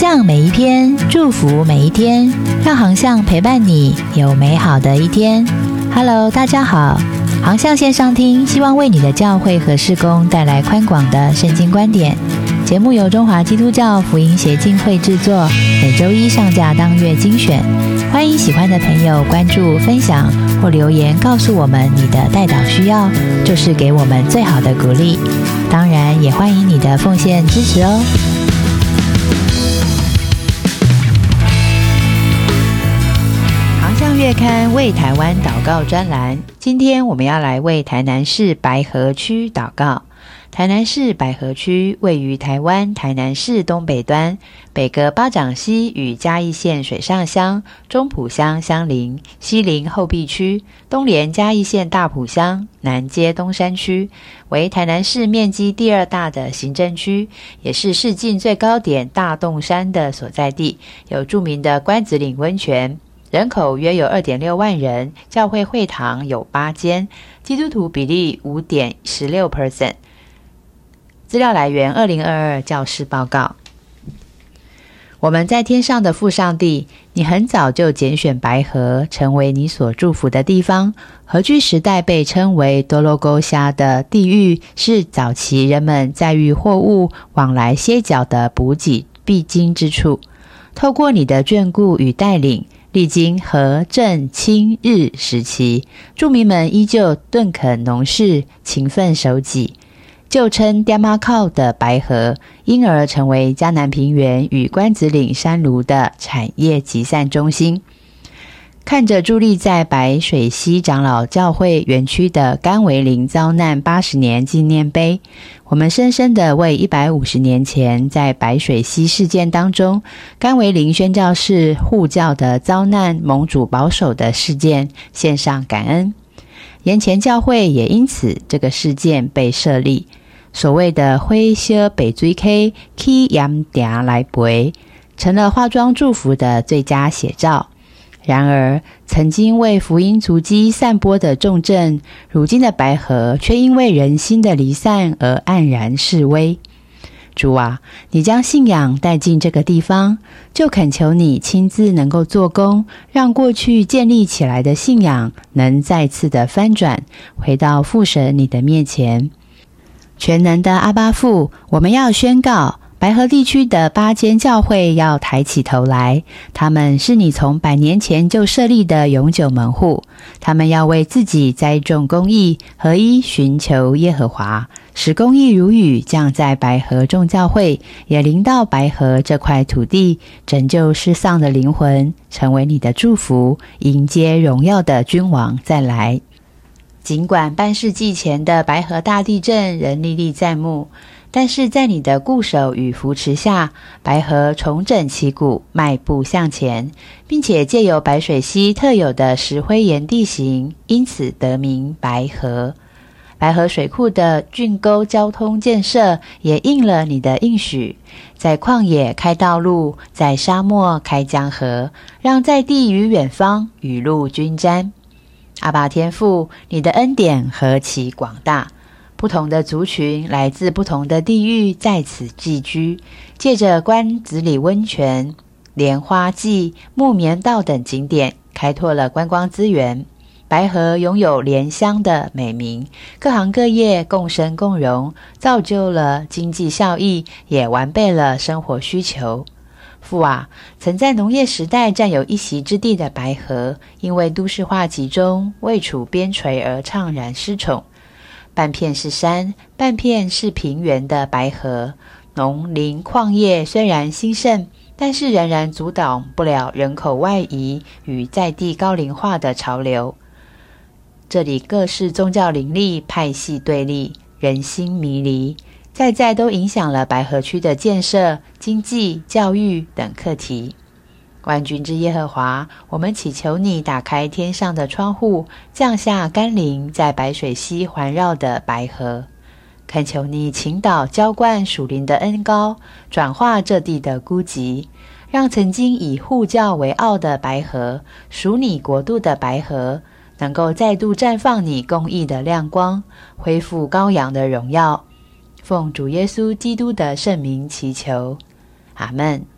向每一篇，祝福每一天，让航向陪伴你有美好的一天。Hello，大家好，航向线上听，希望为你的教会和事工带来宽广的圣经观点。节目由中华基督教福音协进会制作，每周一上架当月精选。欢迎喜欢的朋友关注、分享或留言告诉我们你的代祷需要，就是给我们最好的鼓励。当然，也欢迎你的奉献支持哦。月刊为台湾祷告专栏，今天我们要来为台南市白河区祷告。台南市百合区位于台湾台南市东北端，北隔巴掌溪与嘉义县水上乡、中埔乡相邻，西邻后壁区，东连嘉义县大埔乡，南接东山区，为台南市面积第二大的行政区，也是市境最高点大洞山的所在地，有著名的关子岭温泉，人口约有二点六万人，教会会堂有八间，基督徒比例五点十六 percent。资料来源：二零二二教师报告。我们在天上的父上帝，你很早就拣选白河成为你所祝福的地方。河居时代被称为多罗沟峡的地域，是早期人们载誉货物往来歇脚的补给必经之处。透过你的眷顾与带领，历经和正清日时期，住民们依旧顿垦农事，勤奋守己。旧称爹妈靠的白河，因而成为江南平原与关子岭山庐的产业集散中心。看着伫立在白水溪长老教会园区的甘为林遭难八十年纪念碑，我们深深的为一百五十年前在白水溪事件当中甘为林宣教士护教的遭难盟主保守的事件献上感恩。眼前教会也因此这个事件被设立。所谓的灰色北追 K K 阳嗲来背，成了化妆祝福的最佳写照。然而，曾经为福音足迹散播的重镇，如今的白河，却因为人心的离散而黯然示威。主啊，你将信仰带进这个地方，就恳求你亲自能够做工，让过去建立起来的信仰能再次的翻转，回到父神你的面前。全能的阿巴父，我们要宣告，白河地区的八间教会要抬起头来。他们是你从百年前就设立的永久门户，他们要为自己栽种公义，合一寻求耶和华，使公义如雨降在白河众教会，也临到白河这块土地，拯救失丧的灵魂，成为你的祝福，迎接荣耀的君王再来。尽管半世纪前的白河大地震仍历历在目，但是在你的固守与扶持下，白河重整旗鼓，迈步向前，并且借由白水溪特有的石灰岩地形，因此得名白河。白河水库的浚沟交通建设也应了你的应许，在旷野开道路，在沙漠开江河，让在地与远方雨露均沾。阿爸天父，你的恩典何其广大！不同的族群来自不同的地域，在此寄居，借着关子里温泉、莲花祭、木棉道等景点，开拓了观光资源。白河拥有莲香的美名，各行各业共生共荣，造就了经济效益，也完备了生活需求。父啊，曾在农业时代占有一席之地的白河，因为都市化集中，位处边陲而怅然失宠。半片是山，半片是平原的白河，农林矿业虽然兴盛，但是仍然阻挡不了人口外移与在地高龄化的潮流。这里各式宗教林立，派系对立，人心迷离。在在都影响了白河区的建设、经济、教育等课题。万军之耶和华，我们祈求你打开天上的窗户，降下甘霖，在白水溪环绕的白河，恳求你倾倒浇灌属灵的恩膏，转化这地的孤寂，让曾经以护教为傲的白河，属你国度的白河，能够再度绽放你公义的亮光，恢复羔羊的荣耀。奉主耶稣基督的圣名祈求，阿门。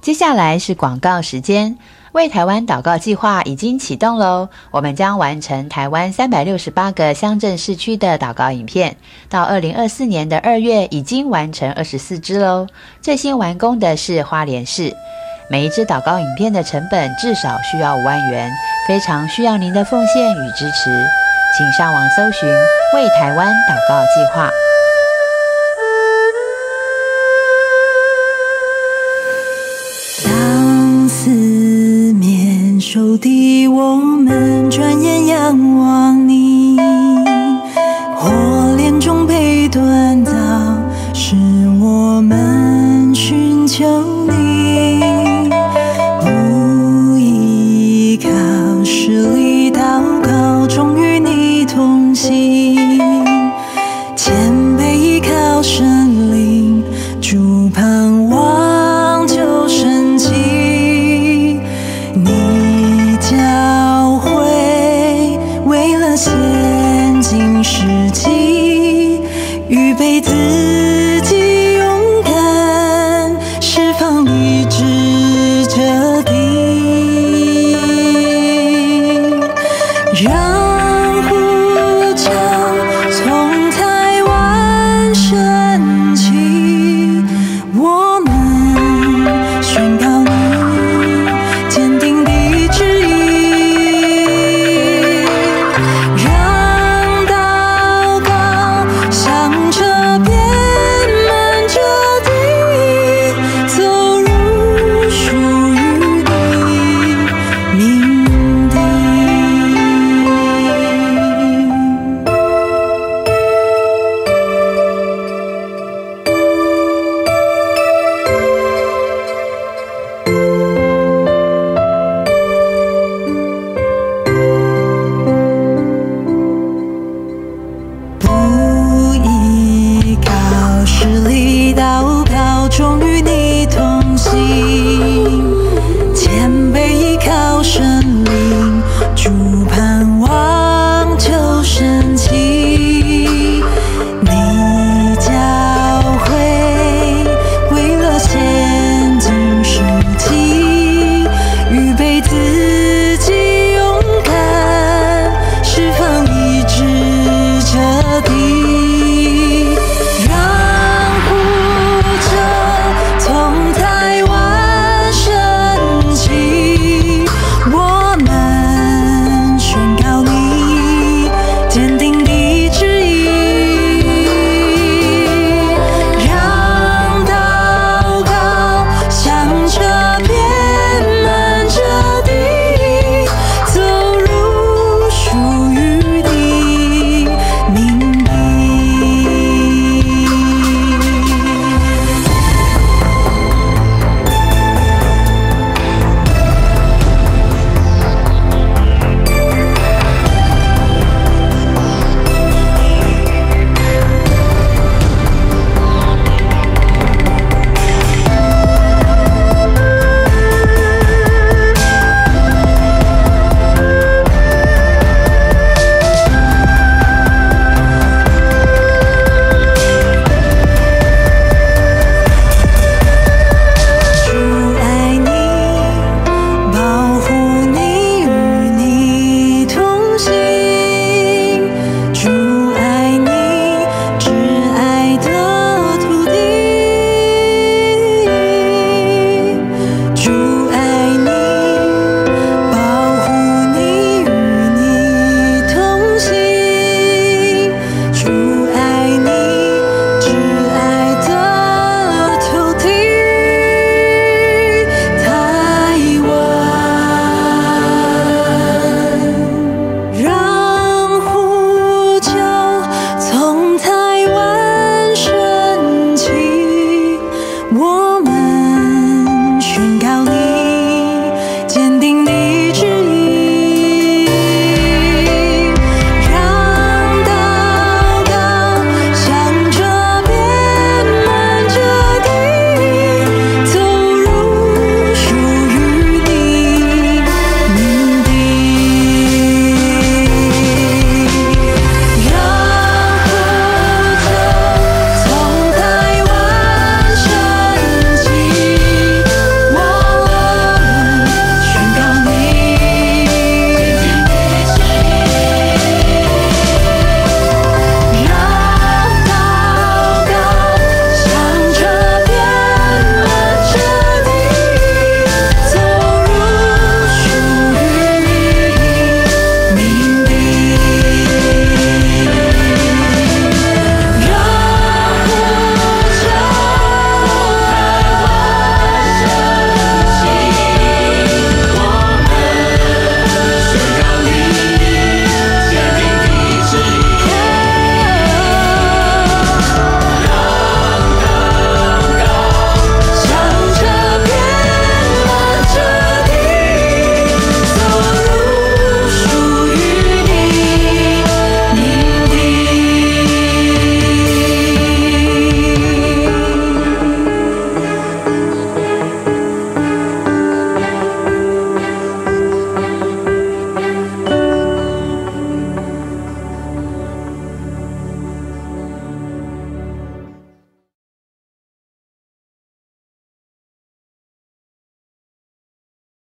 接下来是广告时间。为台湾祷告计划已经启动喽！我们将完成台湾三百六十八个乡镇市区的祷告影片，到二零二四年的二月已经完成二十四支喽。最新完工的是花莲市，每一支祷告影片的成本至少需要五万元，非常需要您的奉献与支持，请上网搜寻“为台湾祷告计划”。